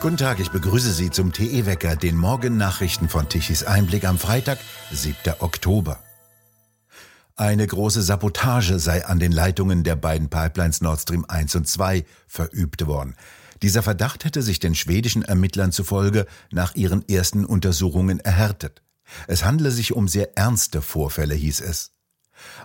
Guten Tag, ich begrüße Sie zum TE-Wecker, den Morgennachrichten von Tichys Einblick am Freitag, 7. Oktober. Eine große Sabotage sei an den Leitungen der beiden Pipelines Nord Stream 1 und 2 verübt worden. Dieser Verdacht hätte sich den schwedischen Ermittlern zufolge nach ihren ersten Untersuchungen erhärtet. Es handle sich um sehr ernste Vorfälle, hieß es.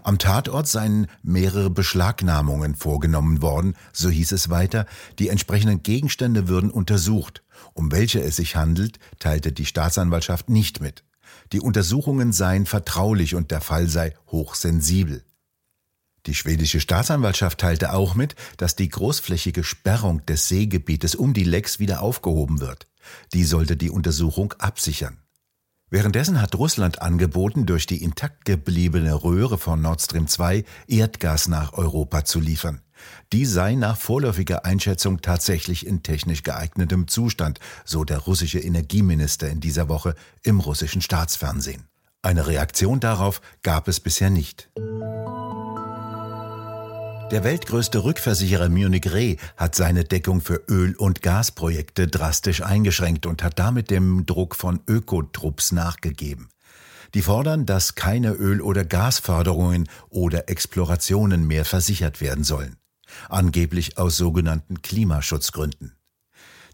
Am Tatort seien mehrere Beschlagnahmungen vorgenommen worden, so hieß es weiter, die entsprechenden Gegenstände würden untersucht. Um welche es sich handelt, teilte die Staatsanwaltschaft nicht mit. Die Untersuchungen seien vertraulich und der Fall sei hochsensibel. Die schwedische Staatsanwaltschaft teilte auch mit, dass die großflächige Sperrung des Seegebietes um die Lecks wieder aufgehoben wird. Die sollte die Untersuchung absichern. Währenddessen hat Russland angeboten, durch die intakt gebliebene Röhre von Nord Stream 2 Erdgas nach Europa zu liefern. Die sei nach vorläufiger Einschätzung tatsächlich in technisch geeignetem Zustand, so der russische Energieminister in dieser Woche im russischen Staatsfernsehen. Eine Reaktion darauf gab es bisher nicht. Der weltgrößte Rückversicherer Munich Re hat seine Deckung für Öl- und Gasprojekte drastisch eingeschränkt und hat damit dem Druck von Ökotrupps nachgegeben. Die fordern, dass keine Öl- oder Gasförderungen oder Explorationen mehr versichert werden sollen. Angeblich aus sogenannten Klimaschutzgründen.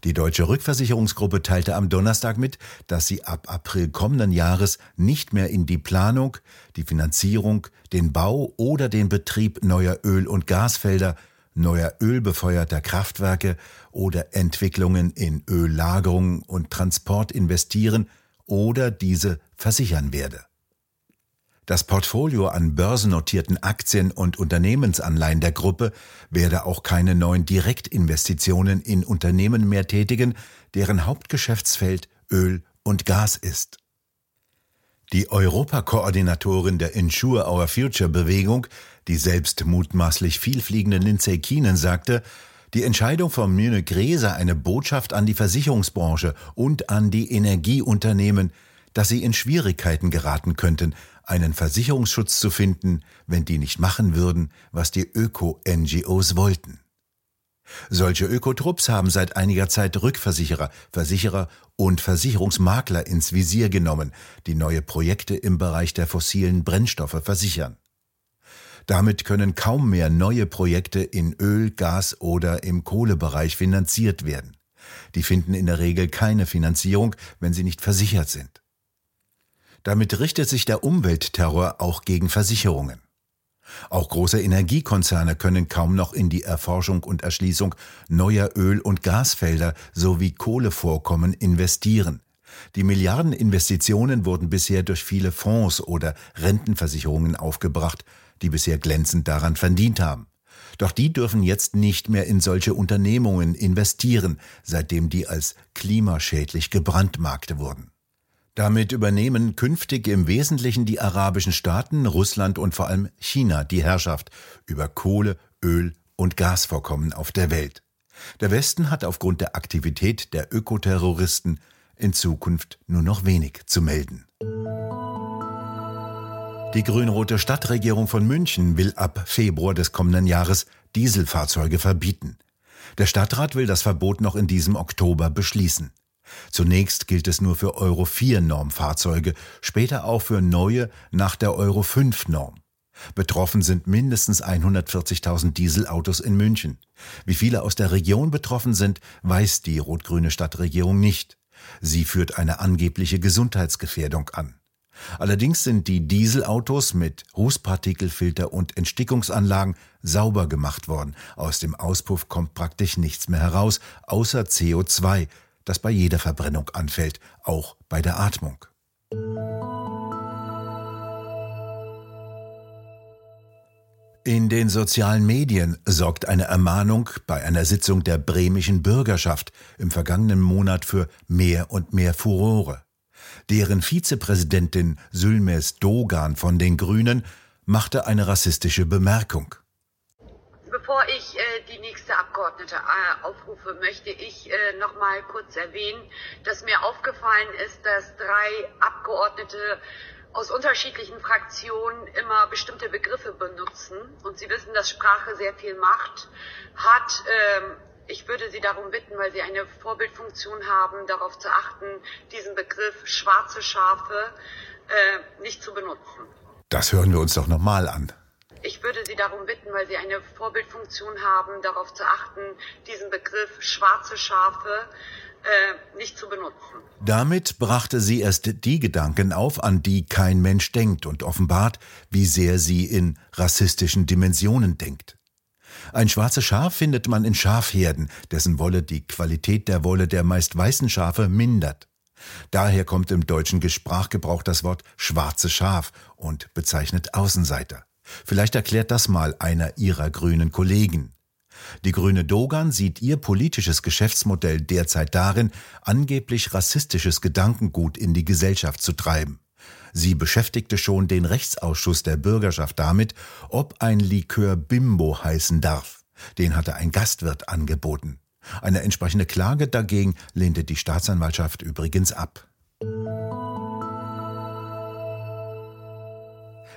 Die deutsche Rückversicherungsgruppe teilte am Donnerstag mit, dass sie ab April kommenden Jahres nicht mehr in die Planung, die Finanzierung, den Bau oder den Betrieb neuer Öl- und Gasfelder, neuer ölbefeuerter Kraftwerke oder Entwicklungen in Öllagerung und Transport investieren oder diese versichern werde. Das Portfolio an börsennotierten Aktien und Unternehmensanleihen der Gruppe werde auch keine neuen Direktinvestitionen in Unternehmen mehr tätigen, deren Hauptgeschäftsfeld Öl und Gas ist. Die Europakoordinatorin der Insure Our Future Bewegung, die selbst mutmaßlich vielfliegende Lindsay Keenan, sagte, die Entscheidung von Munich Re sei eine Botschaft an die Versicherungsbranche und an die Energieunternehmen, dass sie in Schwierigkeiten geraten könnten, einen Versicherungsschutz zu finden, wenn die nicht machen würden, was die Öko-NGOs wollten. Solche Ökotrupps haben seit einiger Zeit Rückversicherer, Versicherer und Versicherungsmakler ins Visier genommen, die neue Projekte im Bereich der fossilen Brennstoffe versichern. Damit können kaum mehr neue Projekte in Öl, Gas oder im Kohlebereich finanziert werden. Die finden in der Regel keine Finanzierung, wenn sie nicht versichert sind. Damit richtet sich der Umweltterror auch gegen Versicherungen. Auch große Energiekonzerne können kaum noch in die Erforschung und Erschließung neuer Öl- und Gasfelder sowie Kohlevorkommen investieren. Die Milliardeninvestitionen wurden bisher durch viele Fonds oder Rentenversicherungen aufgebracht, die bisher glänzend daran verdient haben. Doch die dürfen jetzt nicht mehr in solche Unternehmungen investieren, seitdem die als klimaschädlich gebrandmarkte wurden. Damit übernehmen künftig im Wesentlichen die arabischen Staaten, Russland und vor allem China die Herrschaft über Kohle, Öl und Gasvorkommen auf der Welt. Der Westen hat aufgrund der Aktivität der Ökoterroristen in Zukunft nur noch wenig zu melden. Die grün-rote Stadtregierung von München will ab Februar des kommenden Jahres Dieselfahrzeuge verbieten. Der Stadtrat will das Verbot noch in diesem Oktober beschließen. Zunächst gilt es nur für Euro 4 Normfahrzeuge, später auch für neue nach der Euro 5 Norm. Betroffen sind mindestens 140.000 Dieselautos in München. Wie viele aus der Region betroffen sind, weiß die rot-grüne Stadtregierung nicht. Sie führt eine angebliche Gesundheitsgefährdung an. Allerdings sind die Dieselautos mit Rußpartikelfilter und Entstickungsanlagen sauber gemacht worden. Aus dem Auspuff kommt praktisch nichts mehr heraus, außer CO2, das bei jeder Verbrennung anfällt, auch bei der Atmung. In den sozialen Medien sorgt eine Ermahnung bei einer Sitzung der bremischen Bürgerschaft im vergangenen Monat für mehr und mehr Furore. Deren Vizepräsidentin Sülmes Dogan von den Grünen machte eine rassistische Bemerkung. Bevor ich äh, die nächste Abgeordnete äh, aufrufe, möchte ich äh, noch mal kurz erwähnen, dass mir aufgefallen ist, dass drei Abgeordnete aus unterschiedlichen Fraktionen immer bestimmte Begriffe benutzen. Und Sie wissen, dass Sprache sehr viel Macht hat. Ähm, Ich würde Sie darum bitten, weil Sie eine Vorbildfunktion haben, darauf zu achten, diesen Begriff schwarze Schafe äh, nicht zu benutzen. Das hören wir uns doch nochmal an. Ich würde Sie darum bitten, weil Sie eine Vorbildfunktion haben, darauf zu achten, diesen Begriff schwarze Schafe äh, nicht zu benutzen. Damit brachte sie erst die Gedanken auf, an die kein Mensch denkt und offenbart, wie sehr sie in rassistischen Dimensionen denkt. Ein schwarzes Schaf findet man in Schafherden, dessen Wolle die Qualität der Wolle der meist weißen Schafe mindert. Daher kommt im deutschen Sprachgebrauch das Wort schwarze Schaf und bezeichnet Außenseiter. Vielleicht erklärt das mal einer ihrer grünen Kollegen. Die Grüne Dogan sieht ihr politisches Geschäftsmodell derzeit darin, angeblich rassistisches Gedankengut in die Gesellschaft zu treiben. Sie beschäftigte schon den Rechtsausschuss der Bürgerschaft damit, ob ein Likör Bimbo heißen darf. Den hatte ein Gastwirt angeboten. Eine entsprechende Klage dagegen lehnte die Staatsanwaltschaft übrigens ab.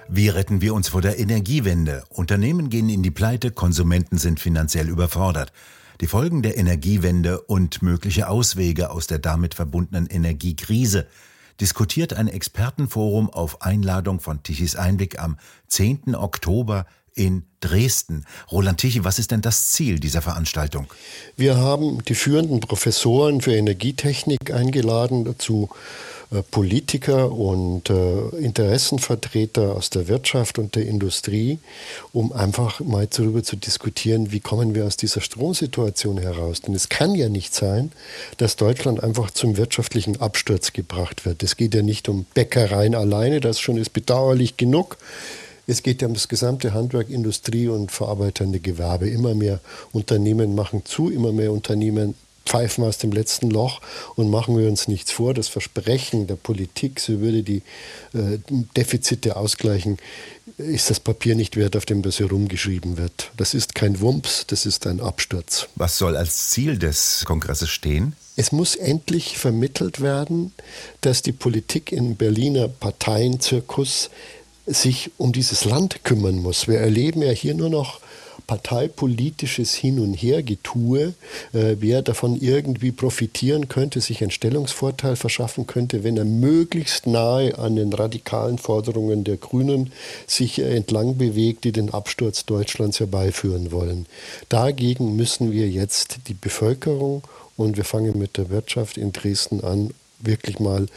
Wie retten wir uns vor der Energiewende? Unternehmen gehen in die Pleite, Konsumenten sind finanziell überfordert. Die Folgen der Energiewende und mögliche Auswege aus der damit verbundenen Energiekrise diskutiert ein Expertenforum auf Einladung von Tichys Einblick am 10. Oktober in Dresden. Roland Tichy, was ist denn das Ziel dieser Veranstaltung? Wir haben die führenden Professoren für Energietechnik eingeladen, dazu Politiker und äh, Interessenvertreter aus der Wirtschaft und der Industrie, um einfach mal darüber zu diskutieren, wie kommen wir aus dieser Stromsituation heraus. Denn es kann ja nicht sein, dass Deutschland einfach zum wirtschaftlichen Absturz gebracht wird. Es geht ja nicht um Bäckereien alleine, das schon ist bedauerlich genug. Es geht ja um das gesamte Handwerk, Industrie und verarbeitende Gewerbe. Immer mehr Unternehmen machen zu, immer mehr Unternehmen pfeifen aus dem letzten Loch und machen wir uns nichts vor. Das Versprechen der Politik, sie würde die äh, Defizite ausgleichen, ist das Papier nicht wert, auf dem das herumgeschrieben wird. Das ist kein Wumps, das ist ein Absturz. Was soll als Ziel des Kongresses stehen? Es muss endlich vermittelt werden, dass die Politik im Berliner Parteienzirkus sich um dieses Land kümmern muss. Wir erleben ja hier nur noch parteipolitisches Hin- und Hergetue, äh, wer davon irgendwie profitieren könnte, sich einen Stellungsvorteil verschaffen könnte, wenn er möglichst nahe an den radikalen Forderungen der Grünen sich entlang bewegt, die den Absturz Deutschlands herbeiführen wollen. Dagegen müssen wir jetzt die Bevölkerung und wir fangen mit der Wirtschaft in Dresden an, wirklich mal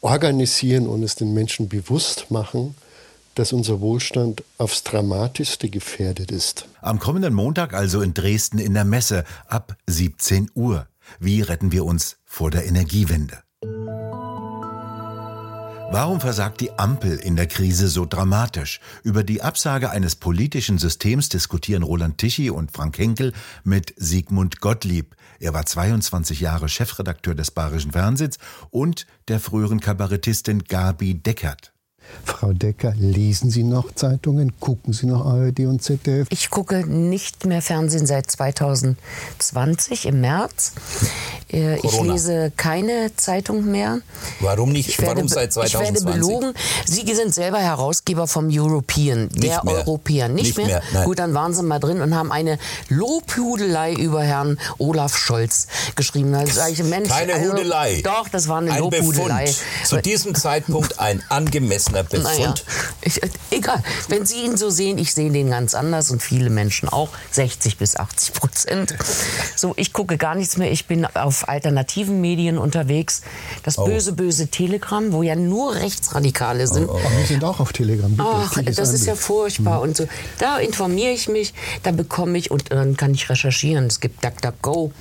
organisieren und es den Menschen bewusst machen, dass unser Wohlstand aufs Dramatischste gefährdet ist. Am kommenden Montag also in Dresden in der Messe ab 17 Uhr. Wie retten wir uns vor der Energiewende? Warum versagt die Ampel in der Krise so dramatisch? Über die Absage eines politischen Systems diskutieren Roland Tichy und Frank Henkel mit Sigmund Gottlieb. Er war 22 Jahre Chefredakteur des Bayerischen Fernsehens und der früheren Kabarettistin Gabi Deckert. Frau Decker, lesen Sie noch Zeitungen? Gucken Sie noch ARD und ZDF? Ich gucke nicht mehr Fernsehen seit 2020 im März. Äh, ich lese keine Zeitung mehr. Warum nicht? Ich werde, Warum seit 2020? Ich werde belogen. Sie sind selber Herausgeber vom European, nicht der mehr. Europäer. Nicht, Nicht mehr? mehr, Gut, dann waren Sie mal drin und haben eine Lobhudelei über Herrn Olaf Scholz geschrieben. Ich, Mensch, Keine also, Hudelei. Doch, das war eine ein Lobhudelei. Befund. Zu diesem Zeitpunkt ein angemessener Befund. Naja, ich, egal. Wenn Sie ihn so sehen, ich sehe den ganz anders und viele Menschen auch, 60 bis 80 Prozent. So, ich gucke gar nichts mehr. Ich bin auf alternativen Medien unterwegs. Das Oh. böse, böse Telegram, wo ja nur Rechtsradikale sind. Aber wir sind auch auf Telegram. Bitte. Ach, Tichys das ist ja furchtbar und so. Da informiere ich mich, da bekomme ich und dann kann ich recherchieren. Es gibt DuckDuckGo.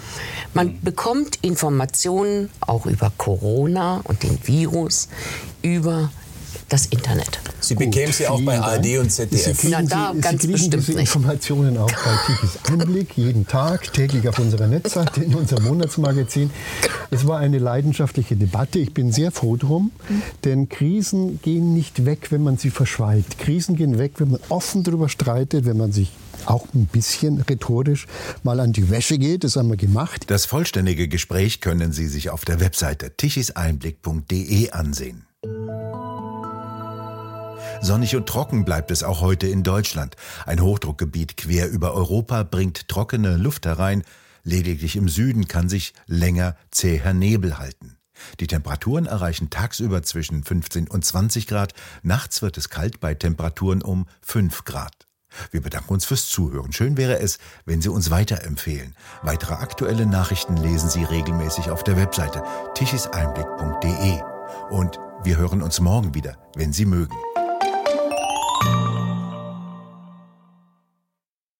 Man bekommt Informationen auch über Corona und den Virus über das Internet. Sie bekämen sie auch bei. ARD und Sie ZDF. kriegen, Na, da Sie, ganz Sie kriegen bestimmt diese nicht. Informationen auch bei Tikis Einblick, jeden Tag, täglich auf unserer Netzseite, in unserem Monatsmagazin. Es war eine leidenschaftliche Debatte. Ich bin sehr froh drum, denn Krisen gehen nicht weg, wenn man sie verschweigt. Krisen gehen weg, wenn man offen darüber streitet, wenn man sich auch ein bisschen rhetorisch mal an die Wäsche geht. Das haben wir gemacht. Das vollständige Gespräch können Sie sich auf der Webseite tichiseinblick.de ansehen. Sonnig und trocken bleibt es auch heute in Deutschland. Ein Hochdruckgebiet quer über Europa bringt trockene Luft herein. Lediglich im Süden kann sich länger zäher Nebel halten. Die Temperaturen erreichen tagsüber zwischen 15 und 20 Grad, nachts wird es kalt bei Temperaturen um 5 Grad. Wir bedanken uns fürs Zuhören. Schön wäre es, wenn Sie uns weiterempfehlen. Weitere aktuelle Nachrichten lesen Sie regelmäßig auf der Webseite tichiseinblick.de. Und wir hören uns morgen wieder, wenn Sie mögen.